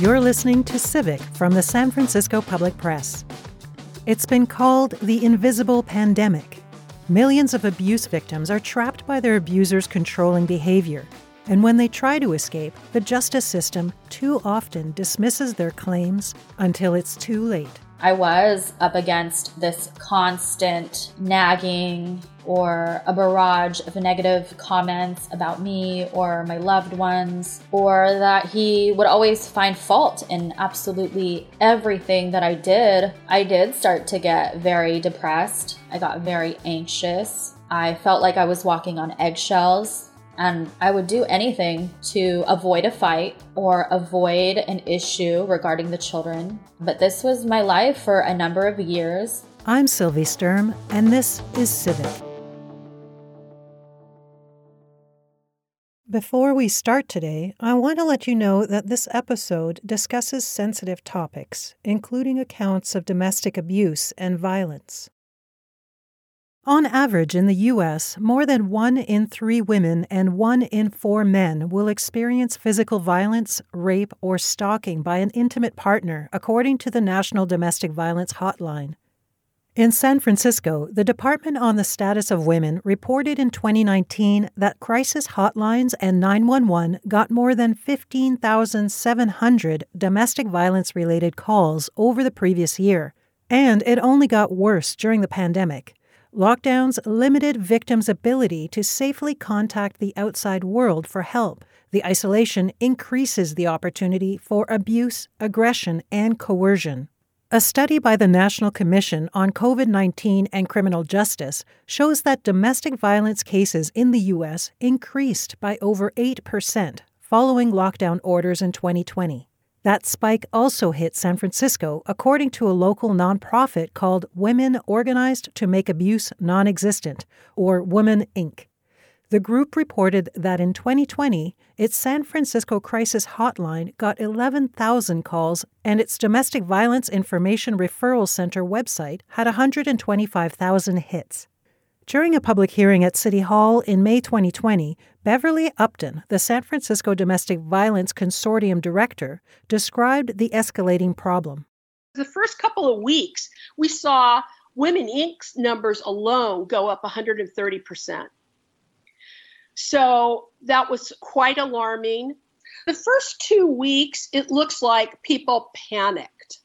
You're listening to Civic from the San Francisco Public Press. It's been called the invisible pandemic. Millions of abuse victims are trapped by their abusers' controlling behavior. And when they try to escape, the justice system too often dismisses their claims until it's too late. I was up against this constant nagging or a barrage of negative comments about me or my loved ones, or that he would always find fault in absolutely everything that I did. I did start to get very depressed. I got very anxious. I felt like I was walking on eggshells and I would do anything to avoid a fight or avoid an issue regarding the children. But this was my life for a number of years. I'm Sylvie Sturm, and this is Civic. Before we start today, I want to let you know that this episode discusses sensitive topics, including accounts of domestic abuse and violence. On average, in the U.S., more than one in three women and one in four men will experience physical violence, rape, or stalking by an intimate partner, according to the National Domestic Violence Hotline. In San Francisco, the Department on the Status of Women reported in 2019 that crisis hotlines and 911 got more than 15,700 domestic violence related calls over the previous year, and it only got worse during the pandemic. Lockdowns limited victims' ability to safely contact the outside world for help. The isolation increases the opportunity for abuse, aggression, and coercion. A study by the National Commission on COVID 19 and Criminal Justice shows that domestic violence cases in the U.S. increased by over 8% following lockdown orders in 2020. That spike also hit San Francisco, according to a local nonprofit called Women Organized to Make Abuse Non Existent, or WOMAN Inc. The group reported that in 2020, its San Francisco Crisis Hotline got 11,000 calls, and its Domestic Violence Information Referral Center website had 125,000 hits. During a public hearing at City Hall in May 2020, Beverly Upton, the San Francisco Domestic Violence Consortium director, described the escalating problem. The first couple of weeks, we saw WOMAN Inc.'s numbers alone go up 130%. So that was quite alarming. The first two weeks, it looks like people panicked.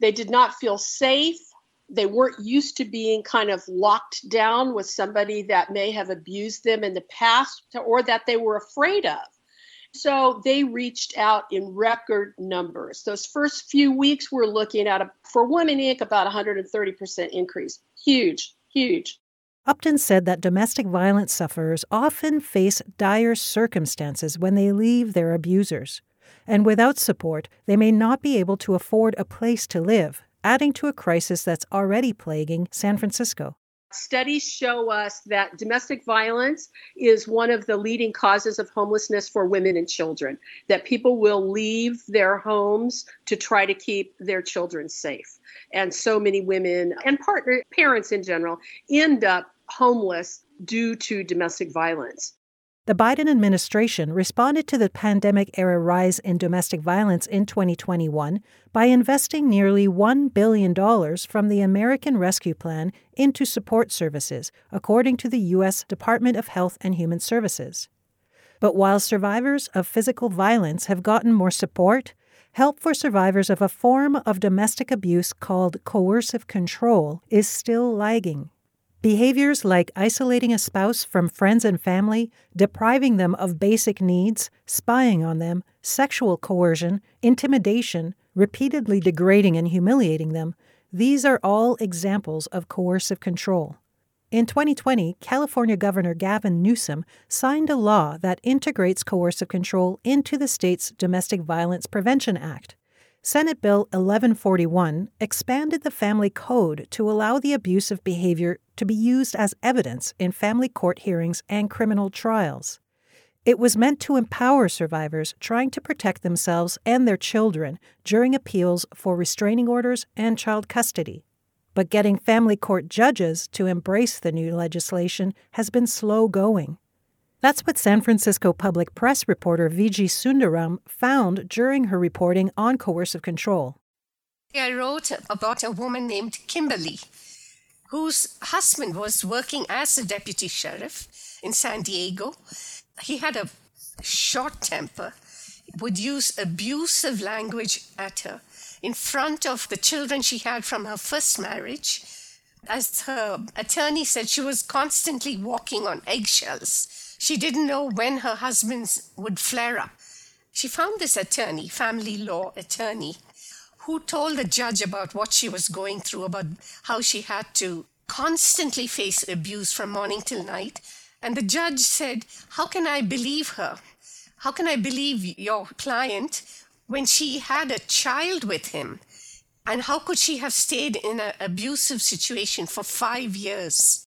They did not feel safe they weren't used to being kind of locked down with somebody that may have abused them in the past or that they were afraid of. So they reached out in record numbers. Those first few weeks, we're looking at, a, for WOMAN Inc., about 130% increase. Huge, huge. Upton said that domestic violence sufferers often face dire circumstances when they leave their abusers. And without support, they may not be able to afford a place to live, adding to a crisis that's already plaguing San Francisco. Studies show us that domestic violence is one of the leading causes of homelessness for women and children, that people will leave their homes to try to keep their children safe. And so many women and partner parents in general end up homeless due to domestic violence. The Biden administration responded to the pandemic era rise in domestic violence in 2021 by investing nearly $1 billion from the American Rescue Plan into support services, according to the U.S. Department of Health and Human Services. But while survivors of physical violence have gotten more support, help for survivors of a form of domestic abuse called coercive control is still lagging. Behaviors like isolating a spouse from friends and family, depriving them of basic needs, spying on them, sexual coercion, intimidation, repeatedly degrading and humiliating them, these are all examples of coercive control. In 2020, California Governor Gavin Newsom signed a law that integrates coercive control into the state's Domestic Violence Prevention Act. Senate Bill 1141 expanded the family code to allow the abusive behavior to be used as evidence in family court hearings and criminal trials. It was meant to empower survivors trying to protect themselves and their children during appeals for restraining orders and child custody. But getting family court judges to embrace the new legislation has been slow going. That's what San Francisco Public Press reporter Viji Sundaram found during her reporting on coercive control. I wrote about a woman named Kimberly, whose husband was working as a deputy sheriff in San Diego. He had a short temper, would use abusive language at her in front of the children she had from her first marriage. As her attorney said, she was constantly walking on eggshells she didn't know when her husband would flare up. She found this attorney, family law attorney, who told the judge about what she was going through, about how she had to constantly face abuse from morning till night. And the judge said, How can I believe her? How can I believe your client when she had a child with him? And how could she have stayed in an abusive situation for five years?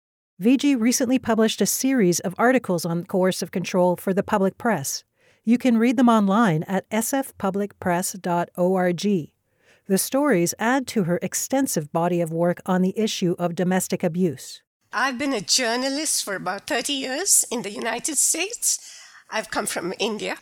Viji recently published a series of articles on coercive control for the public press. You can read them online at sfpublicpress.org. The stories add to her extensive body of work on the issue of domestic abuse. I've been a journalist for about 30 years in the United States. I've come from India,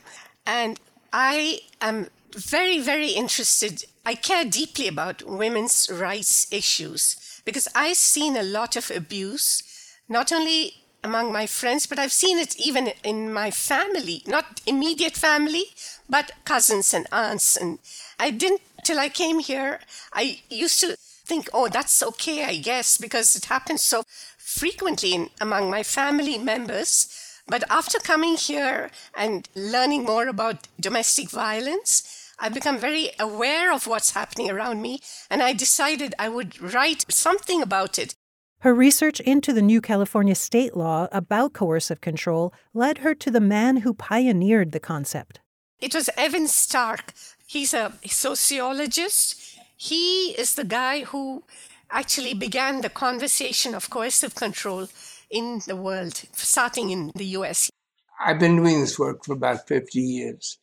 and I am very, very interested. I care deeply about women's rights issues because I've seen a lot of abuse not only among my friends, but I've seen it even in my family, not immediate family, but cousins and aunts. And I didn't, till I came here, I used to think, oh, that's okay, I guess, because it happens so frequently in, among my family members. But after coming here and learning more about domestic violence, I've become very aware of what's happening around me, and I decided I would write something about it. Her research into the new California state law about coercive control led her to the man who pioneered the concept. It was Evan Stark. He's a sociologist. He is the guy who actually began the conversation of coercive control in the world, starting in the US. I've been doing this work for about 50 years.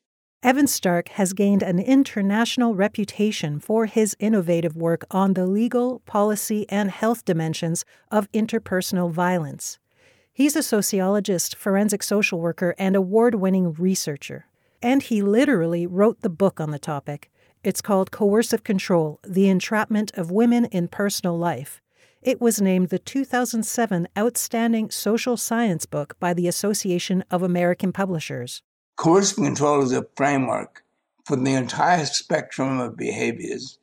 Evan Stark has gained an international reputation for his innovative work on the legal, policy, and health dimensions of interpersonal violence. He's a sociologist, forensic social worker, and award winning researcher. And he literally wrote the book on the topic. It's called Coercive Control The Entrapment of Women in Personal Life. It was named the 2007 Outstanding Social Science Book by the Association of American Publishers. Coercive control is a framework for the entire spectrum of behaviors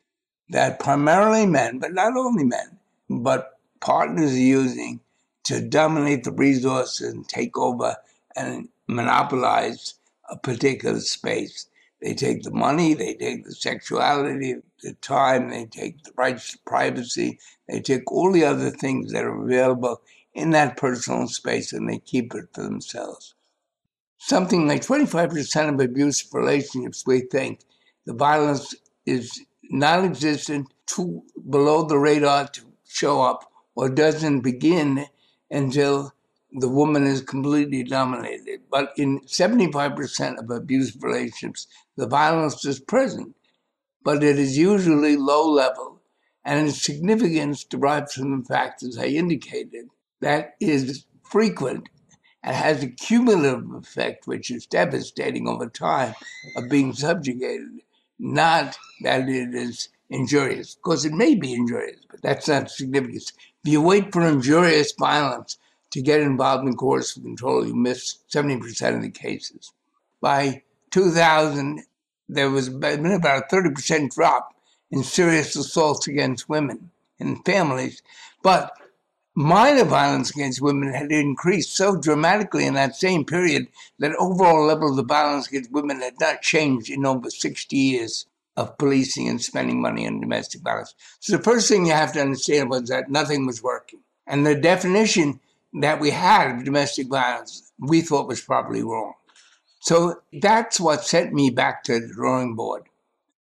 that primarily men, but not only men, but partners are using to dominate the resources and take over and monopolize a particular space. They take the money, they take the sexuality, the time, they take the rights to privacy, they take all the other things that are available in that personal space and they keep it for themselves something like 25% of abusive relationships, we think the violence is non existent, too below the radar to show up, or doesn't begin until the woman is completely dominated. But in 75% of abusive relationships, the violence is present, but it is usually low level, and its significance derives from the fact, as I indicated, that is frequent and has a cumulative effect, which is devastating over time, of being subjugated. Not that it is injurious, because it may be injurious, but that's not significant. If you wait for injurious violence to get involved in coercive control, you miss 70% of the cases. By 2000, there was been about a 30% drop in serious assaults against women and families, but minor violence against women had increased so dramatically in that same period that overall level of the violence against women had not changed in over 60 years of policing and spending money on domestic violence. So the first thing you have to understand was that nothing was working. And the definition that we had of domestic violence, we thought was probably wrong. So that's what sent me back to the drawing board.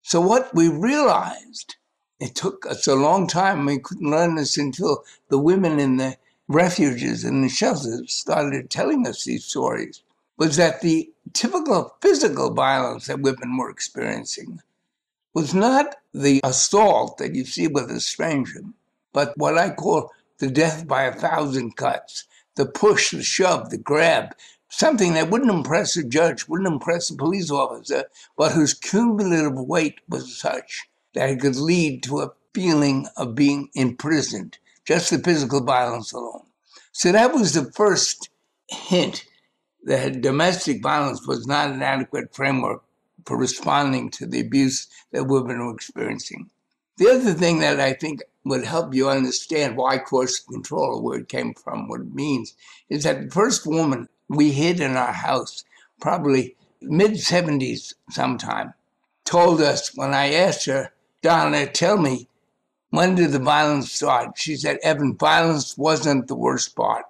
So what we realized it took us a long time. We couldn't learn this until the women in the refuges and the shelters started telling us these stories. Was that the typical physical violence that women were experiencing was not the assault that you see with a stranger, but what I call the death by a thousand cuts the push, the shove, the grab, something that wouldn't impress a judge, wouldn't impress a police officer, but whose cumulative weight was such that it could lead to a feeling of being imprisoned, just the physical violence alone. So that was the first hint that domestic violence was not an adequate framework for responding to the abuse that women were experiencing. The other thing that I think would help you understand why coercive control, where it came from, what it means, is that the first woman we hid in our house, probably mid 70s sometime, told us when I asked her, Donna, tell me, when did the violence start? She said, Evan, violence wasn't the worst part.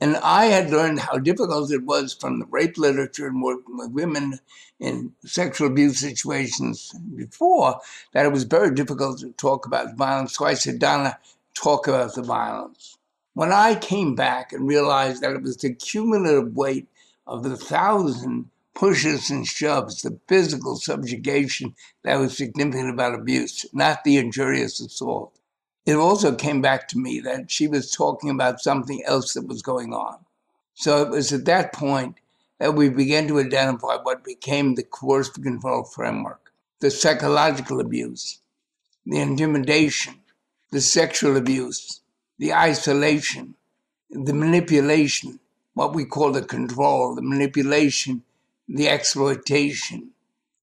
And I had learned how difficult it was from the rape literature and working with women in sexual abuse situations before that it was very difficult to talk about violence. So I said, Donna, talk about the violence. When I came back and realized that it was the cumulative weight of the thousand pushes and shoves, the physical subjugation that was significant about abuse, not the injurious assault it also came back to me that she was talking about something else that was going on. So it was at that point that we began to identify what became the coercive control framework the psychological abuse, the intimidation, the sexual abuse, the isolation, the manipulation, what we call the control, the manipulation, the exploitation,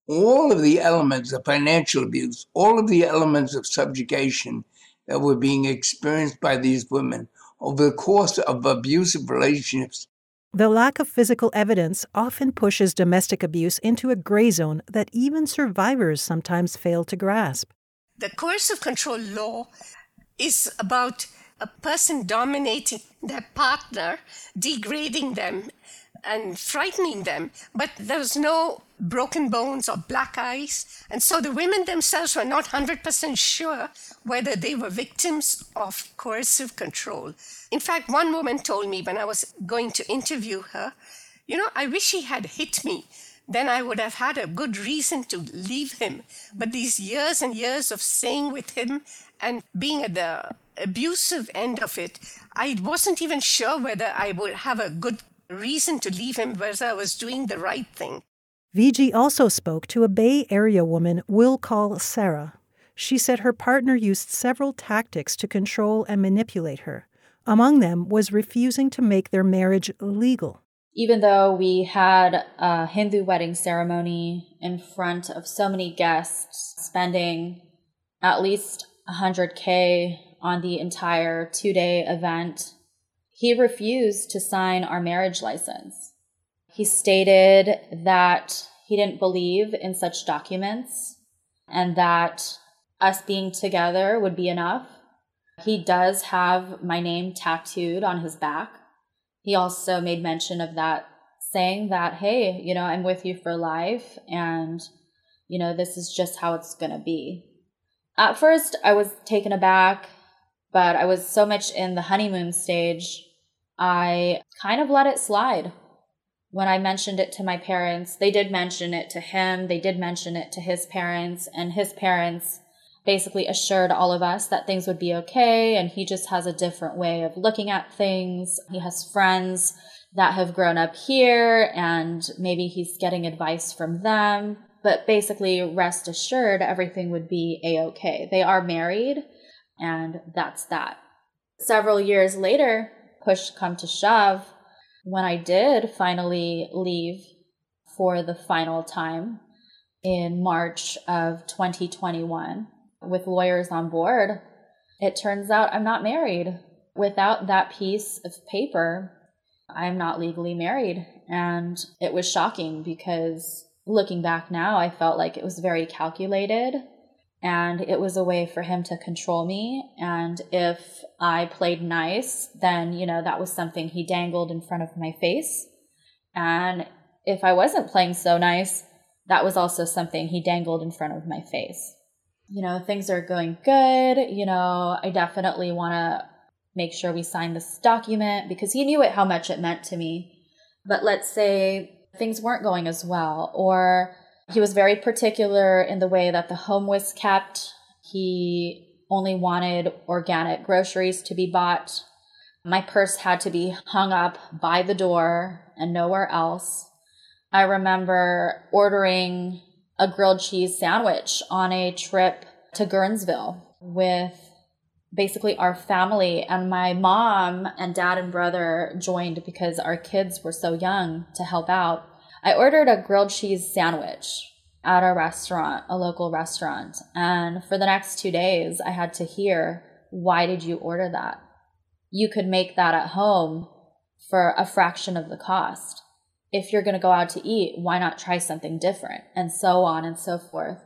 all of the elements of financial abuse, all of the elements of subjugation that were being experienced by these women over the course of abusive relationships. The lack of physical evidence often pushes domestic abuse into a gray zone that even survivors sometimes fail to grasp. The coercive control law is about a person dominating their partner, degrading them, and frightening them, but there was no broken bones or black eyes. And so the women themselves were not 100% sure whether they were victims of coercive control. In fact, one woman told me when I was going to interview her, you know, I wish he had hit me. Then I would have had a good reason to leave him. But these years and years of staying with him and being at the abusive end of it, I wasn't even sure whether I would have a good reason to leave him was I was doing the right thing. Viji also spoke to a Bay Area woman we'll call Sarah. She said her partner used several tactics to control and manipulate her. Among them was refusing to make their marriage legal. Even though we had a Hindu wedding ceremony in front of so many guests, spending at least 100K on the entire two day event, he refused to sign our marriage license. He stated that he didn't believe in such documents and that us being together would be enough. He does have my name tattooed on his back. He also made mention of that, saying that, hey, you know, I'm with you for life and, you know, this is just how it's going to be. At first, I was taken aback but I was so much in the honeymoon stage, I kind of let it slide. When I mentioned it to my parents, they did mention it to him, they did mention it to his parents, and his parents basically assured all of us that things would be okay and he just has a different way of looking at things. He has friends that have grown up here and maybe he's getting advice from them. But basically, rest assured, everything would be a okay. They are married and that's that. Several years later, push come to shove, when I did finally leave for the final time in March of 2021 with lawyers on board, it turns out I'm not married. Without that piece of paper, I'm not legally married. And it was shocking because looking back now, I felt like it was very calculated and it was a way for him to control me. And if I played nice, then, you know, that was something he dangled in front of my face. And if I wasn't playing so nice, that was also something he dangled in front of my face. You know, things are going good. You know, I definitely want to make sure we sign this document because he knew it how much it meant to me. But let's say things weren't going as well, or he was very particular in the way that the home was kept. He only wanted organic groceries to be bought. My purse had to be hung up by the door and nowhere else. I remember ordering a grilled cheese sandwich on a trip to Guerneville with basically our family and my mom and dad and brother joined because our kids were so young to help out. I ordered a grilled cheese sandwich at a restaurant, a local restaurant. And for the next two days, I had to hear, why did you order that? You could make that at home for a fraction of the cost. If you're going to go out to eat, why not try something different? And so on and so forth.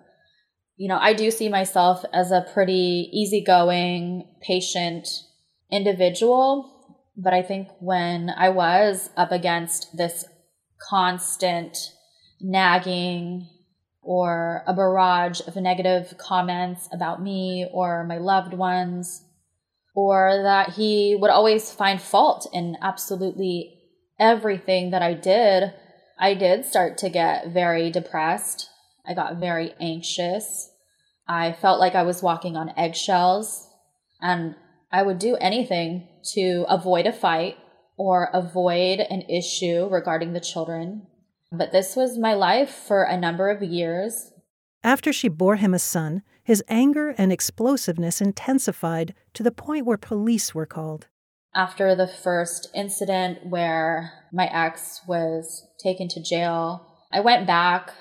You know, I do see myself as a pretty easygoing, patient individual. But I think when I was up against this constant nagging, or a barrage of negative comments about me or my loved ones, or that he would always find fault in absolutely everything that I did, I did start to get very depressed. I got very anxious. I felt like I was walking on eggshells, and I would do anything to avoid a fight or avoid an issue regarding the children. But this was my life for a number of years. After she bore him a son, his anger and explosiveness intensified to the point where police were called. After the first incident where my ex was taken to jail, I went back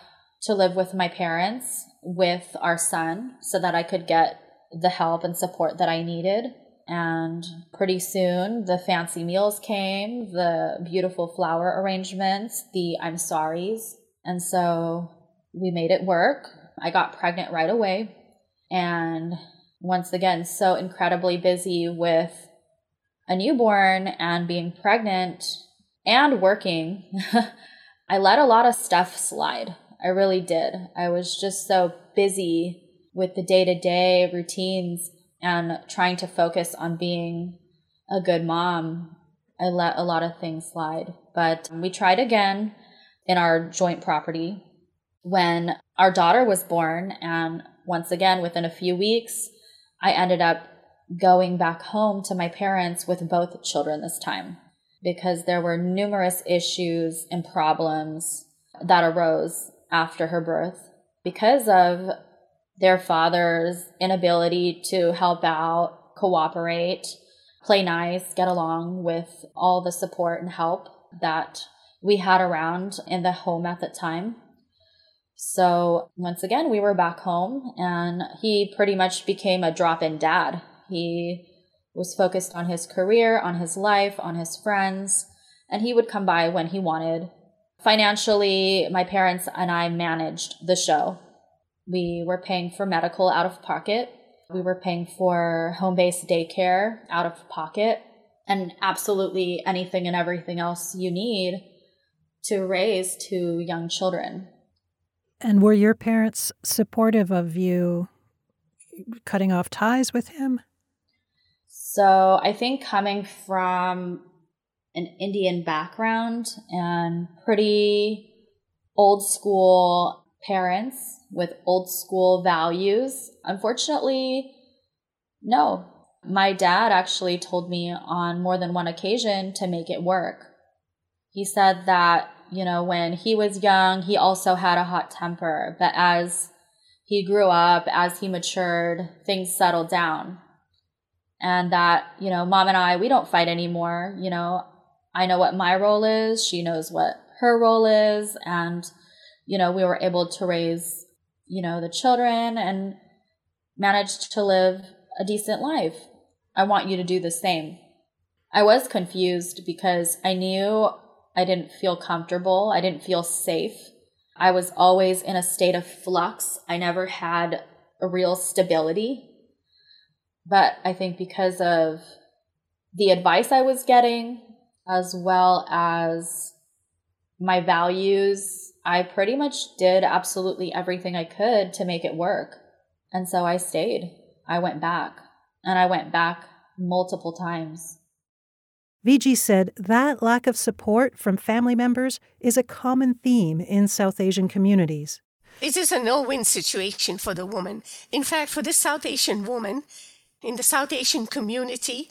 to live with my parents with our son so that I could get the help and support that I needed. And pretty soon the fancy meals came, the beautiful flower arrangements, the I'm sorries. And so we made it work. I got pregnant right away. And once again, so incredibly busy with a newborn and being pregnant and working, I let a lot of stuff slide. I really did. I was just so busy with the day to day routines and trying to focus on being a good mom, I let a lot of things slide. But we tried again in our joint property when our daughter was born. And once again, within a few weeks, I ended up going back home to my parents with both children this time because there were numerous issues and problems that arose after her birth because of their father's inability to help out, cooperate, play nice, get along with all the support and help that we had around in the home at the time. So once again, we were back home and he pretty much became a drop in dad. He was focused on his career, on his life, on his friends, and he would come by when he wanted. Financially, my parents and I managed the show. We were paying for medical out of pocket. We were paying for home based daycare out of pocket and absolutely anything and everything else you need to raise two young children. And were your parents supportive of you cutting off ties with him? So I think coming from an Indian background and pretty old school parents with old school values. Unfortunately, no. My dad actually told me on more than one occasion to make it work. He said that, you know, when he was young, he also had a hot temper, but as he grew up, as he matured, things settled down. And that, you know, mom and I, we don't fight anymore. You know, I know what my role is, she knows what her role is, and, you know, we were able to raise you know, the children and managed to live a decent life. I want you to do the same. I was confused because I knew I didn't feel comfortable. I didn't feel safe. I was always in a state of flux. I never had a real stability. But I think because of the advice I was getting, as well as my values I pretty much did absolutely everything I could to make it work. And so I stayed. I went back and I went back multiple times. Viji said that lack of support from family members is a common theme in South Asian communities. It is a no win situation for the woman. In fact, for this South Asian woman in the South Asian community,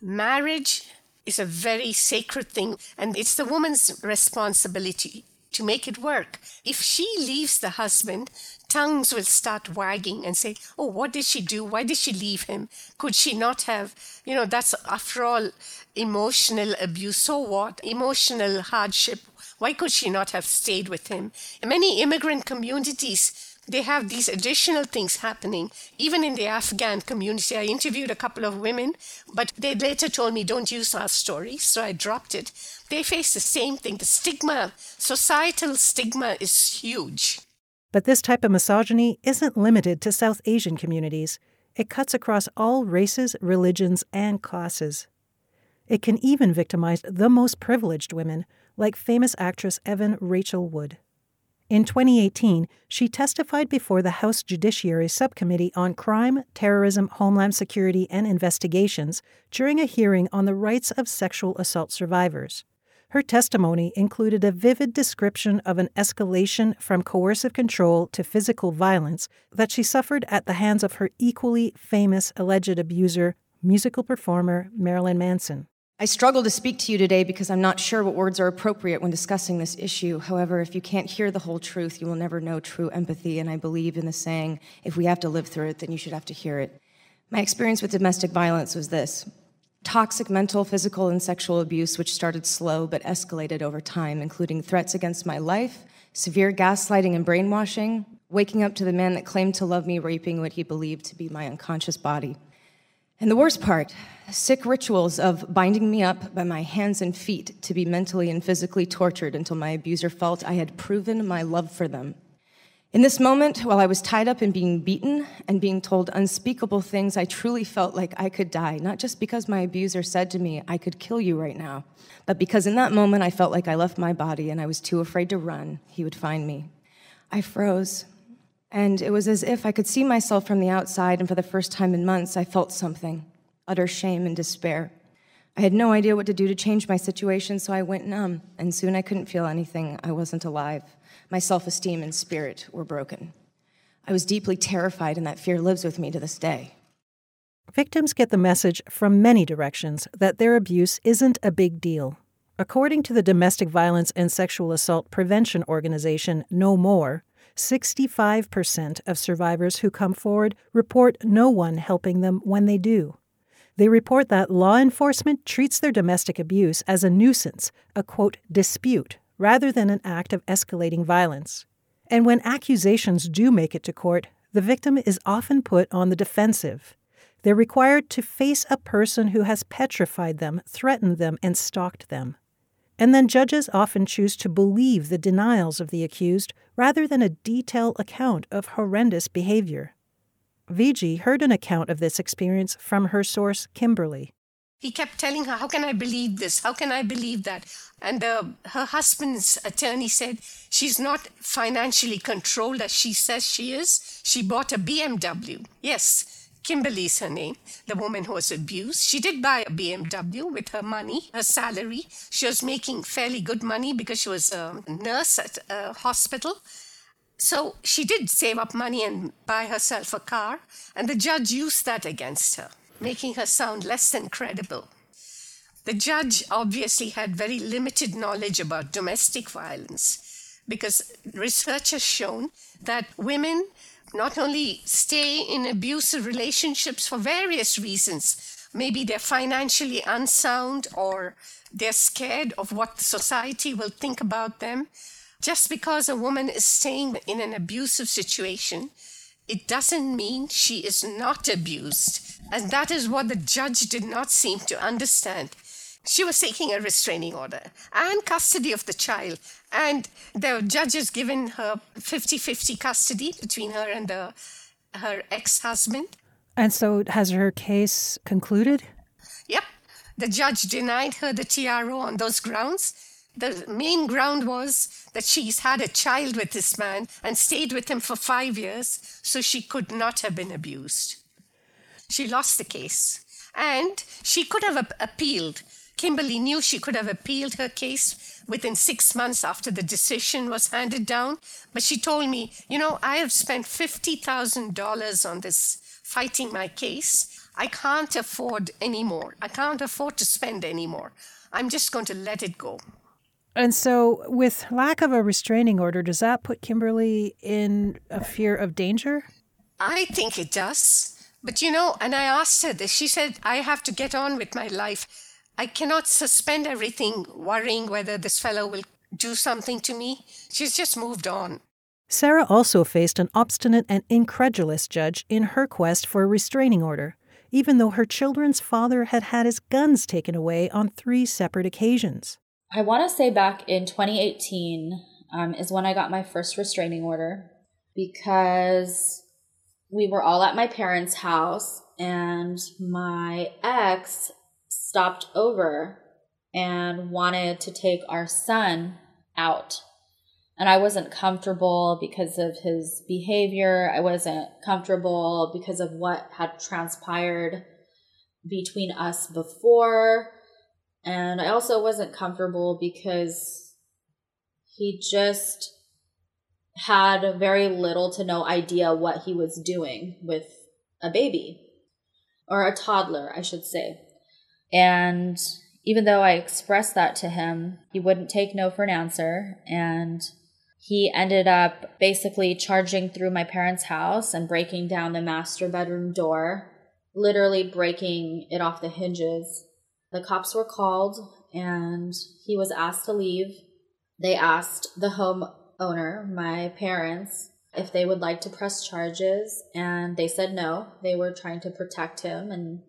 marriage is a very sacred thing, and it's the woman's responsibility to make it work. If she leaves the husband, tongues will start wagging and say, Oh, what did she do? Why did she leave him? Could she not have, you know, that's after all emotional abuse. So what? Emotional hardship. Why could she not have stayed with him? In many immigrant communities, they have these additional things happening, even in the Afghan community. I interviewed a couple of women, but they later told me, don't use our stories, so I dropped it. They face the same thing. The stigma, societal stigma, is huge. But this type of misogyny isn't limited to South Asian communities. It cuts across all races, religions, and classes. It can even victimize the most privileged women, like famous actress Evan Rachel Wood. In 2018, she testified before the House Judiciary Subcommittee on Crime, Terrorism, Homeland Security, and Investigations during a hearing on the rights of sexual assault survivors. Her testimony included a vivid description of an escalation from coercive control to physical violence that she suffered at the hands of her equally famous alleged abuser, musical performer Marilyn Manson. I struggle to speak to you today because I'm not sure what words are appropriate when discussing this issue. However, if you can't hear the whole truth, you will never know true empathy, and I believe in the saying, if we have to live through it, then you should have to hear it. My experience with domestic violence was this toxic mental, physical, and sexual abuse, which started slow but escalated over time, including threats against my life, severe gaslighting and brainwashing, waking up to the man that claimed to love me raping what he believed to be my unconscious body. And the worst part sick rituals of binding me up by my hands and feet to be mentally and physically tortured until my abuser felt I had proven my love for them. In this moment, while I was tied up and being beaten and being told unspeakable things, I truly felt like I could die, not just because my abuser said to me, I could kill you right now, but because in that moment I felt like I left my body and I was too afraid to run. He would find me. I froze. And it was as if I could see myself from the outside, and for the first time in months, I felt something utter shame and despair. I had no idea what to do to change my situation, so I went numb, and soon I couldn't feel anything. I wasn't alive. My self esteem and spirit were broken. I was deeply terrified, and that fear lives with me to this day. Victims get the message from many directions that their abuse isn't a big deal. According to the Domestic Violence and Sexual Assault Prevention Organization, No More, 65% of survivors who come forward report no one helping them when they do. They report that law enforcement treats their domestic abuse as a nuisance, a quote, dispute, rather than an act of escalating violence. And when accusations do make it to court, the victim is often put on the defensive. They're required to face a person who has petrified them, threatened them, and stalked them. And then judges often choose to believe the denials of the accused rather than a detailed account of horrendous behavior. Viji heard an account of this experience from her source, Kimberly. He kept telling her, How can I believe this? How can I believe that? And uh, her husband's attorney said, She's not financially controlled as she says she is. She bought a BMW. Yes, Kimberly's her name, the woman who was abused. She did buy a BMW with her money, her salary. She was making fairly good money because she was a nurse at a hospital. So she did save up money and buy herself a car, and the judge used that against her, making her sound less than credible. The judge obviously had very limited knowledge about domestic violence because research has shown that women not only stay in abusive relationships for various reasons. Maybe they're financially unsound or they're scared of what society will think about them. Just because a woman is staying in an abusive situation, it doesn't mean she is not abused. And that is what the judge did not seem to understand. She was seeking a restraining order and custody of the child. And the judge has given her 50 50 custody between her and the, her ex husband. And so, has her case concluded? Yep. The judge denied her the TRO on those grounds. The main ground was that she's had a child with this man and stayed with him for five years, so she could not have been abused. She lost the case. And she could have appealed Kimberly knew she could have appealed her case within six months after the decision was handed down, but she told me, you know, I have spent $50,000 on this fighting my case. I can't afford anymore. I can't afford to spend anymore. I'm just going to let it go. And so, with lack of a restraining order, does that put Kimberly in a fear of danger? I think it does. But you know, and I asked her this. She said, I have to get on with my life. I cannot suspend everything worrying whether this fellow will do something to me. She's just moved on. Sarah also faced an obstinate and incredulous judge in her quest for a restraining order, even though her children's father had had his guns taken away on three separate occasions. I want to say back in 2018 um, is when I got my first restraining order because we were all at my parents' house and my ex stopped over and wanted to take our son out. And I wasn't comfortable because of his behavior. I wasn't comfortable because of what had transpired between us before. And I also wasn't comfortable because he just had very little to no idea what he was doing with a baby or a toddler, I should say. And even though I expressed that to him, he wouldn't take no for an answer. And he ended up basically charging through my parents' house and breaking down the master bedroom door, literally breaking it off the hinges. The cops were called and he was asked to leave. They asked the home owner, my parents, if they would like to press charges, and they said no. They were trying to protect him, and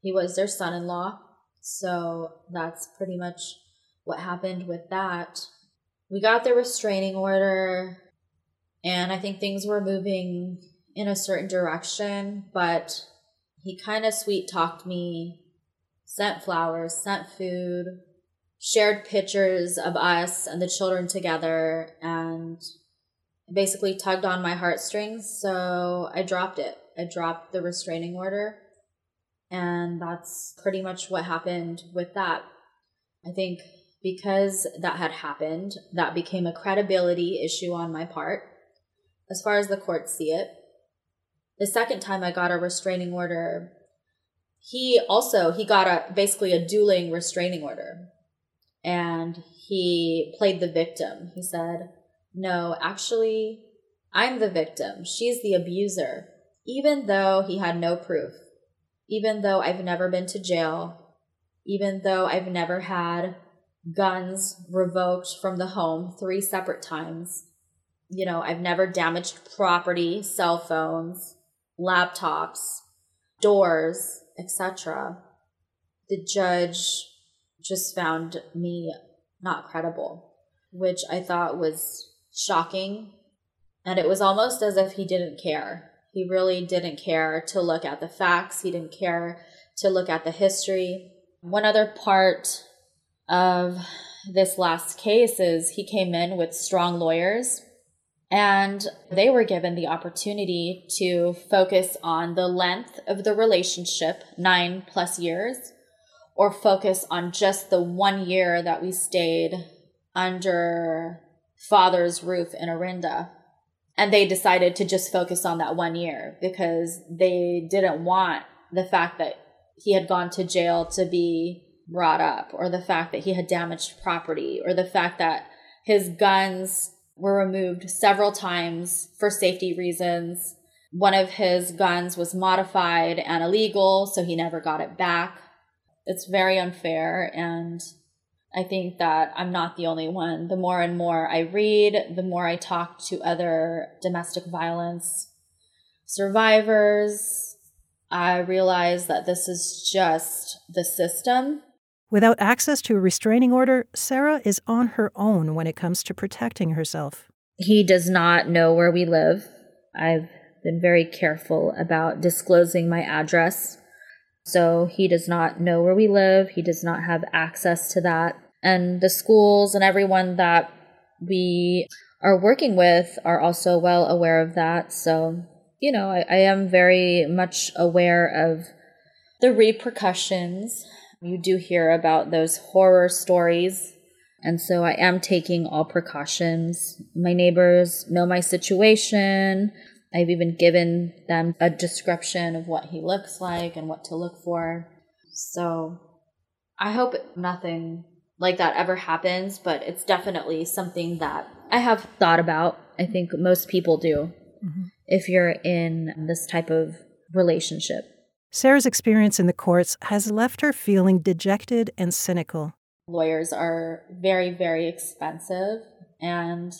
he was their son in law. So that's pretty much what happened with that. We got the restraining order, and I think things were moving in a certain direction, but he kind of sweet talked me, sent flowers, sent food, shared pictures of us and the children together and basically tugged on my heartstrings. So I dropped it. I dropped the restraining order. And that's pretty much what happened with that. I think because that had happened, that became a credibility issue on my part, as far as the courts see it. The second time I got a restraining order, he also he got a basically a dueling restraining order and he played the victim. He said, No, actually, I'm the victim. She's the abuser. Even though he had no proof, even though I've never been to jail, even though I've never had guns revoked from the home three separate times, you know, I've never damaged property, cell phones, laptops, doors, etc. The judge just found me not credible, which I thought was shocking. And it was almost as if he didn't care. He really didn't care to look at the facts, he didn't care to look at the history. One other part of this last case is he came in with strong lawyers and they were given the opportunity to focus on the length of the relationship, nine plus years, or focus on just the one year that we stayed under father's roof in Orinda. And they decided to just focus on that one year because they didn't want the fact that he had gone to jail to be brought up, or the fact that he had damaged property, or the fact that his guns were removed several times for safety reasons. One of his guns was modified and illegal, so he never got it back it's very unfair and I think that I'm not the only one. The more and more I read, the more I talk to other domestic violence survivors, I realize that this is just the system. Without access to a restraining order, Sarah is on her own when it comes to protecting herself. He does not know where we live. I've been very careful about disclosing my address so he does not know where we live. He does not have access to that. And the schools and everyone that we are working with are also well aware of that. So, you know, I, I am very much aware of the repercussions. You do hear about those horror stories. And so I am taking all precautions. My neighbors know my situation. I've even given them a description of what he looks like and what to look for. So I hope nothing like that ever happens, but it's definitely something that I have thought about. I think most people do mm-hmm. if you're in this type of relationship. Sarah's experience in the courts has left her feeling dejected and cynical. Lawyers are very, very expensive, and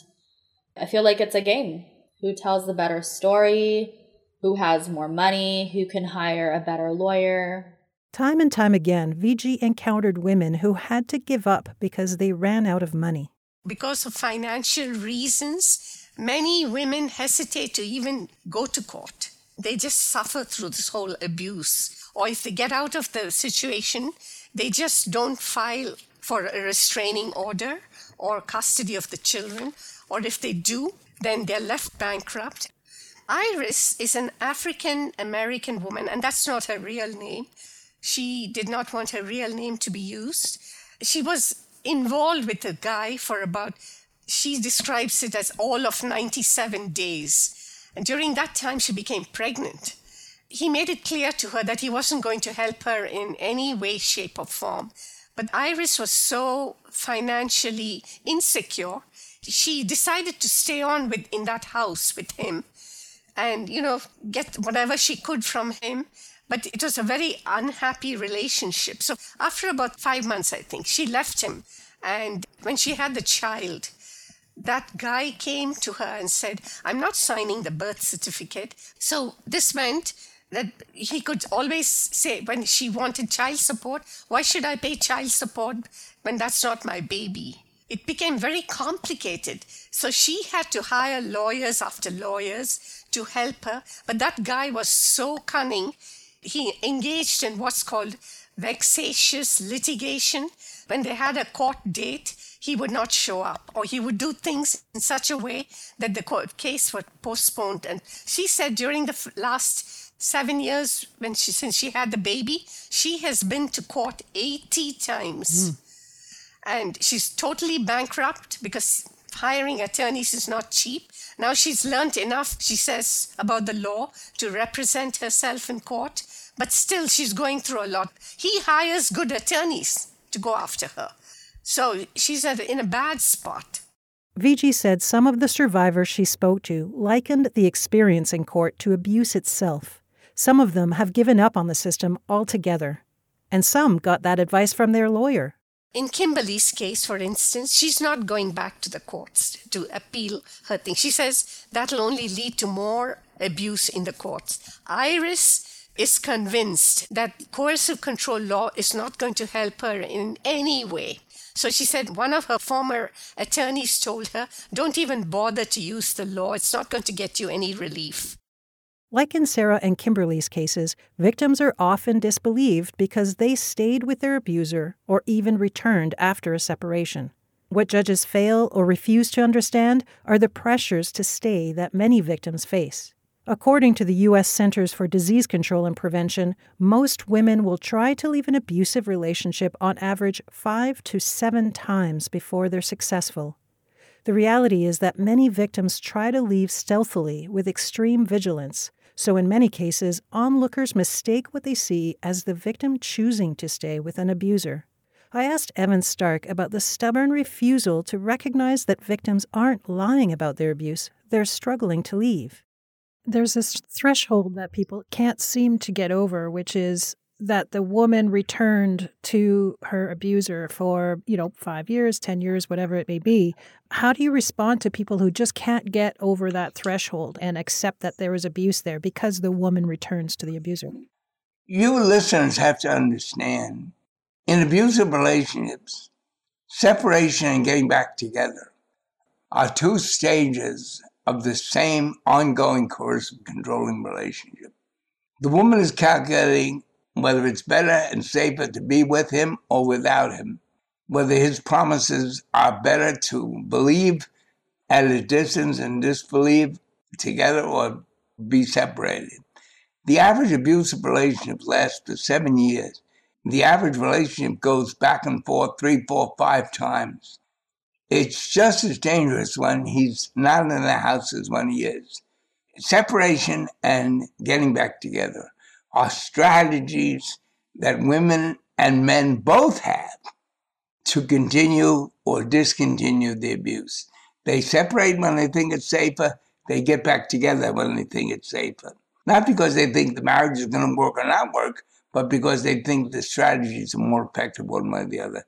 I feel like it's a game. Who tells the better story? Who has more money? Who can hire a better lawyer? Time and time again, Viji encountered women who had to give up because they ran out of money. Because of financial reasons, many women hesitate to even go to court. They just suffer through this whole abuse. Or if they get out of the situation, they just don't file for a restraining order or custody of the children. Or if they do, then they're left bankrupt. Iris is an African American woman, and that's not her real name. She did not want her real name to be used. She was involved with a guy for about, she describes it as all of 97 days. And during that time, she became pregnant. He made it clear to her that he wasn't going to help her in any way, shape, or form. But Iris was so financially insecure, she decided to stay on with in that house with him and you know get whatever she could from him but it was a very unhappy relationship. So after about five months, I think, she left him. And when she had the child, that guy came to her and said, I'm not signing the birth certificate. So this meant that he could always say, when she wanted child support, why should I pay child support when that's not my baby? It became very complicated. So she had to hire lawyers after lawyers to help her. But that guy was so cunning he engaged in what's called vexatious litigation. When they had a court date, he would not show up, or he would do things in such a way that the court case was postponed. And she said during the last seven years, when she since she had the baby, she has been to court 80 times. Mm. And she's totally bankrupt because hiring attorneys is not cheap. Now she's learned enough, she says, about the law to represent herself in court, but still she's going through a lot. He hires good attorneys to go after her. So she's at, in a bad spot. Viji said some of the survivors she spoke to likened the experience in court to abuse itself. Some of them have given up on the system altogether. And some got that advice from their lawyer. In Kimberly's case, for instance, she's not going back to the courts to appeal her thing. She says that'll only lead to more abuse in the courts. Iris is convinced that coercive control law is not going to help her in any way. So she said one of her former attorneys told her, Don't even bother to use the law, it's not going to get you any relief. Like in Sarah and Kimberly's cases, victims are often disbelieved because they stayed with their abuser or even returned after a separation. What judges fail or refuse to understand are the pressures to stay that many victims face. According to the U.S. Centers for Disease Control and Prevention, most women will try to leave an abusive relationship on average five to seven times before they're successful. The reality is that many victims try to leave stealthily with extreme vigilance, so, in many cases, onlookers mistake what they see as the victim choosing to stay with an abuser. I asked Evan Stark about the stubborn refusal to recognize that victims aren't lying about their abuse, they're struggling to leave. There's this threshold that people can't seem to get over, which is that the woman returned to her abuser for, you know, five years, 10 years, whatever it may be. How do you respond to people who just can't get over that threshold and accept that there is abuse there because the woman returns to the abuser? You listeners have to understand in abusive relationships, separation and getting back together are two stages of the same ongoing coercive controlling relationship. The woman is calculating whether it's better and safer to be with him or without him, whether his promises are better to believe at a distance and disbelieve together or be separated. The average abusive relationship lasts for seven years. The average relationship goes back and forth three, four, five times. It's just as dangerous when he's not in the house as when he is. separation and getting back together are strategies that women and men both have to continue or discontinue the abuse. They separate when they think it's safer, they get back together when they think it's safer. Not because they think the marriage is going to work or not work, but because they think the strategies are more effective one way or the other.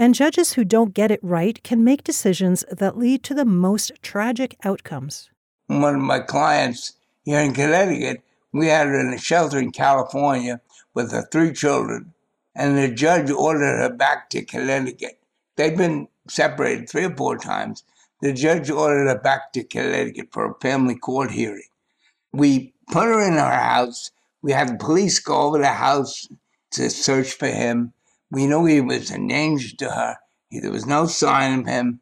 And judges who don't get it right can make decisions that lead to the most tragic outcomes. One of my clients here in Connecticut, we had her in a shelter in California with her three children, and the judge ordered her back to Connecticut. They'd been separated three or four times. The judge ordered her back to Connecticut for a family court hearing. We put her in our house. We had the police go over the house to search for him. We knew he was a danger to her. There was no sign of him.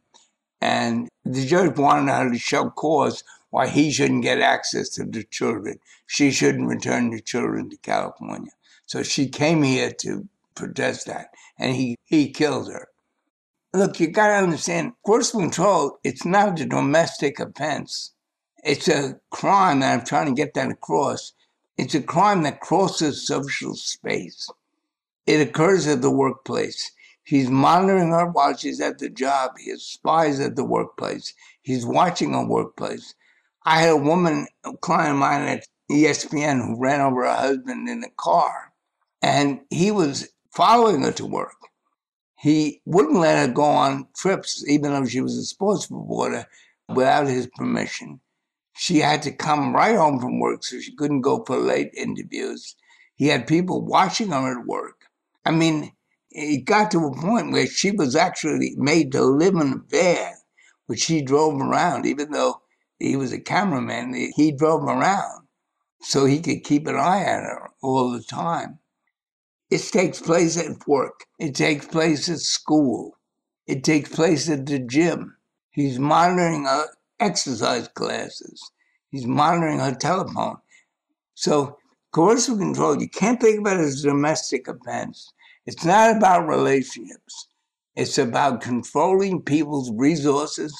And the judge wanted her to show cause why he shouldn't get access to the children. She shouldn't return the children to California. So she came here to protest that. And he, he killed her. Look, you got to understand, coercive control, it's not a domestic offense. It's a crime, and I'm trying to get that across. It's a crime that crosses social space. It occurs at the workplace. He's monitoring her while she's at the job. He spies at the workplace. He's watching her workplace. I had a woman, a client of mine at ESPN, who ran over her husband in a car, and he was following her to work. He wouldn't let her go on trips, even though she was a sports reporter, without his permission. She had to come right home from work, so she couldn't go for late interviews. He had people watching her at work. I mean, it got to a point where she was actually made to live in a van, which he drove around, even though he was a cameraman, he drove around so he could keep an eye on her all the time. It takes place at work. It takes place at school. It takes place at the gym. He's monitoring her exercise classes. He's monitoring her telephone. So coercive control, you can't think about it as a domestic offense. It's not about relationships. It's about controlling people's resources,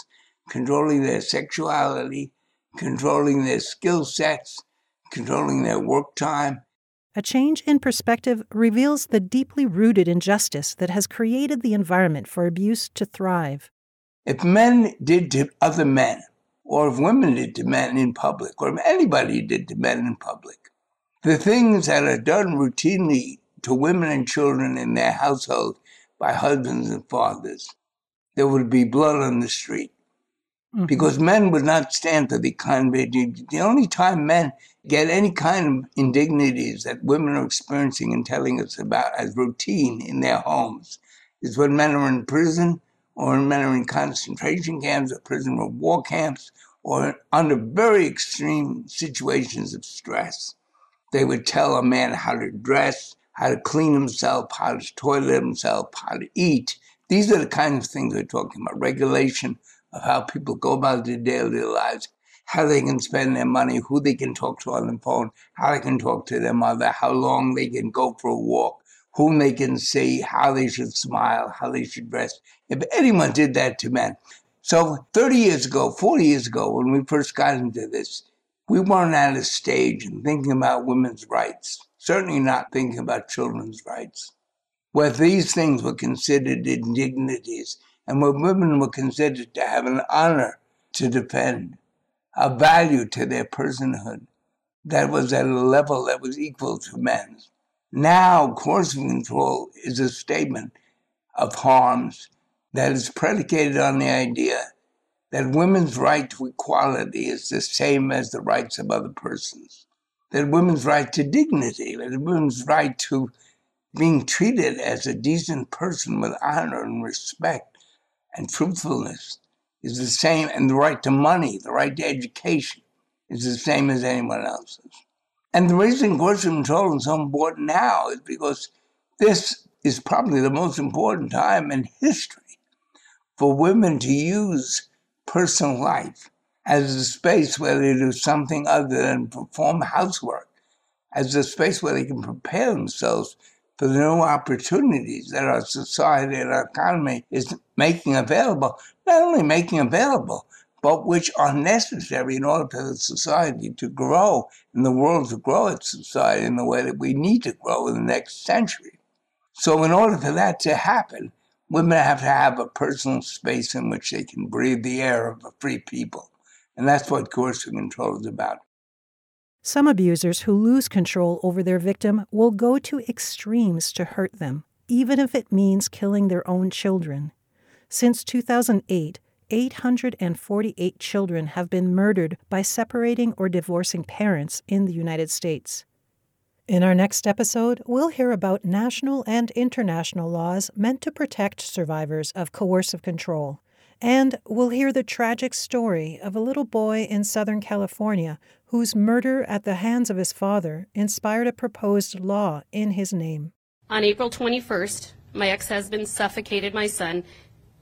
controlling their sexuality, controlling their skill sets, controlling their work time, a change in perspective reveals the deeply rooted injustice that has created the environment for abuse to thrive. If men did to other men, or if women did to men in public, or if anybody did to men in public, the things that are done routinely to women and children in their household by husbands and fathers, there would be blood on the street. Mm-hmm. Because men would not stand for the kind of the only time men get any kind of indignities that women are experiencing and telling us about as routine in their homes is when men are in prison or when men are in concentration camps or prison or war camps or under very extreme situations of stress. They would tell a man how to dress, how to clean himself, how to toilet himself, how to eat. These are the kinds of things we're talking about regulation of how people go about their daily lives how they can spend their money, who they can talk to on the phone, how they can talk to their mother, how long they can go for a walk, whom they can see, how they should smile, how they should dress. If anyone did that to men. So 30 years ago, 40 years ago, when we first got into this, we weren't at a stage in thinking about women's rights, certainly not thinking about children's rights, where these things were considered indignities and where women were considered to have an honor to defend a value to their personhood that was at a level that was equal to men's. Now, coercive control is a statement of harms that is predicated on the idea that women's right to equality is the same as the rights of other persons, that women's right to dignity, that women's right to being treated as a decent person with honor and respect and truthfulness is the same, and the right to money, the right to education, is the same as anyone else's. And the reason coercive control is so important now is because this is probably the most important time in history for women to use personal life as a space where they do something other than perform housework, as a space where they can prepare themselves for the new opportunities that our society and our economy is making available, not only making available, but which are necessary in order for the society to grow and the world to grow its society in the way that we need to grow in the next century. So, in order for that to happen, women have to have a personal space in which they can breathe the air of a free people. And that's what coercive control is about. Some abusers who lose control over their victim will go to extremes to hurt them, even if it means killing their own children. Since 2008, 848 children have been murdered by separating or divorcing parents in the United States. In our next episode, we'll hear about national and international laws meant to protect survivors of coercive control. And we'll hear the tragic story of a little boy in Southern California whose murder at the hands of his father inspired a proposed law in his name. On April 21st, my ex husband suffocated my son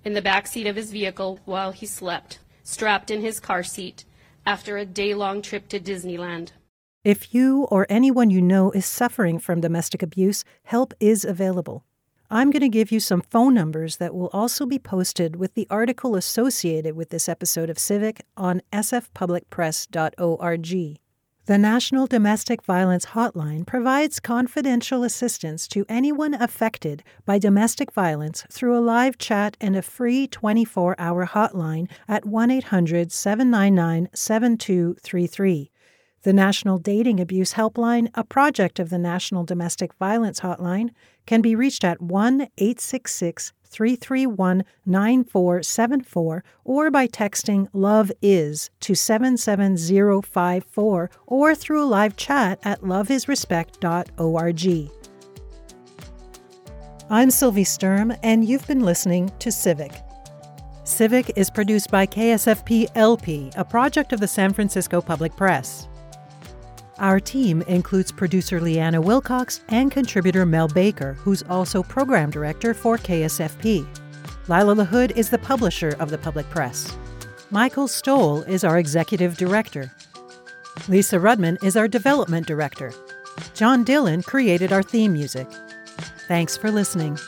in the back seat of his vehicle while he slept, strapped in his car seat, after a day long trip to Disneyland. If you or anyone you know is suffering from domestic abuse, help is available. I'm going to give you some phone numbers that will also be posted with the article associated with this episode of Civic on sfpublicpress.org. The National Domestic Violence Hotline provides confidential assistance to anyone affected by domestic violence through a live chat and a free 24 hour hotline at 1 800 799 7233. The National Dating Abuse Helpline, a project of the National Domestic Violence Hotline, can be reached at 1 866 331 9474 or by texting Love Is to 77054 or through a live chat at loveisrespect.org. I'm Sylvie Sturm, and you've been listening to Civic. Civic is produced by KSFP LP, a project of the San Francisco Public Press. Our team includes producer Leanna Wilcox and contributor Mel Baker, who's also program director for KSFP. Lila LaHood is the publisher of the Public Press. Michael Stoll is our executive director. Lisa Rudman is our development director. John Dillon created our theme music. Thanks for listening.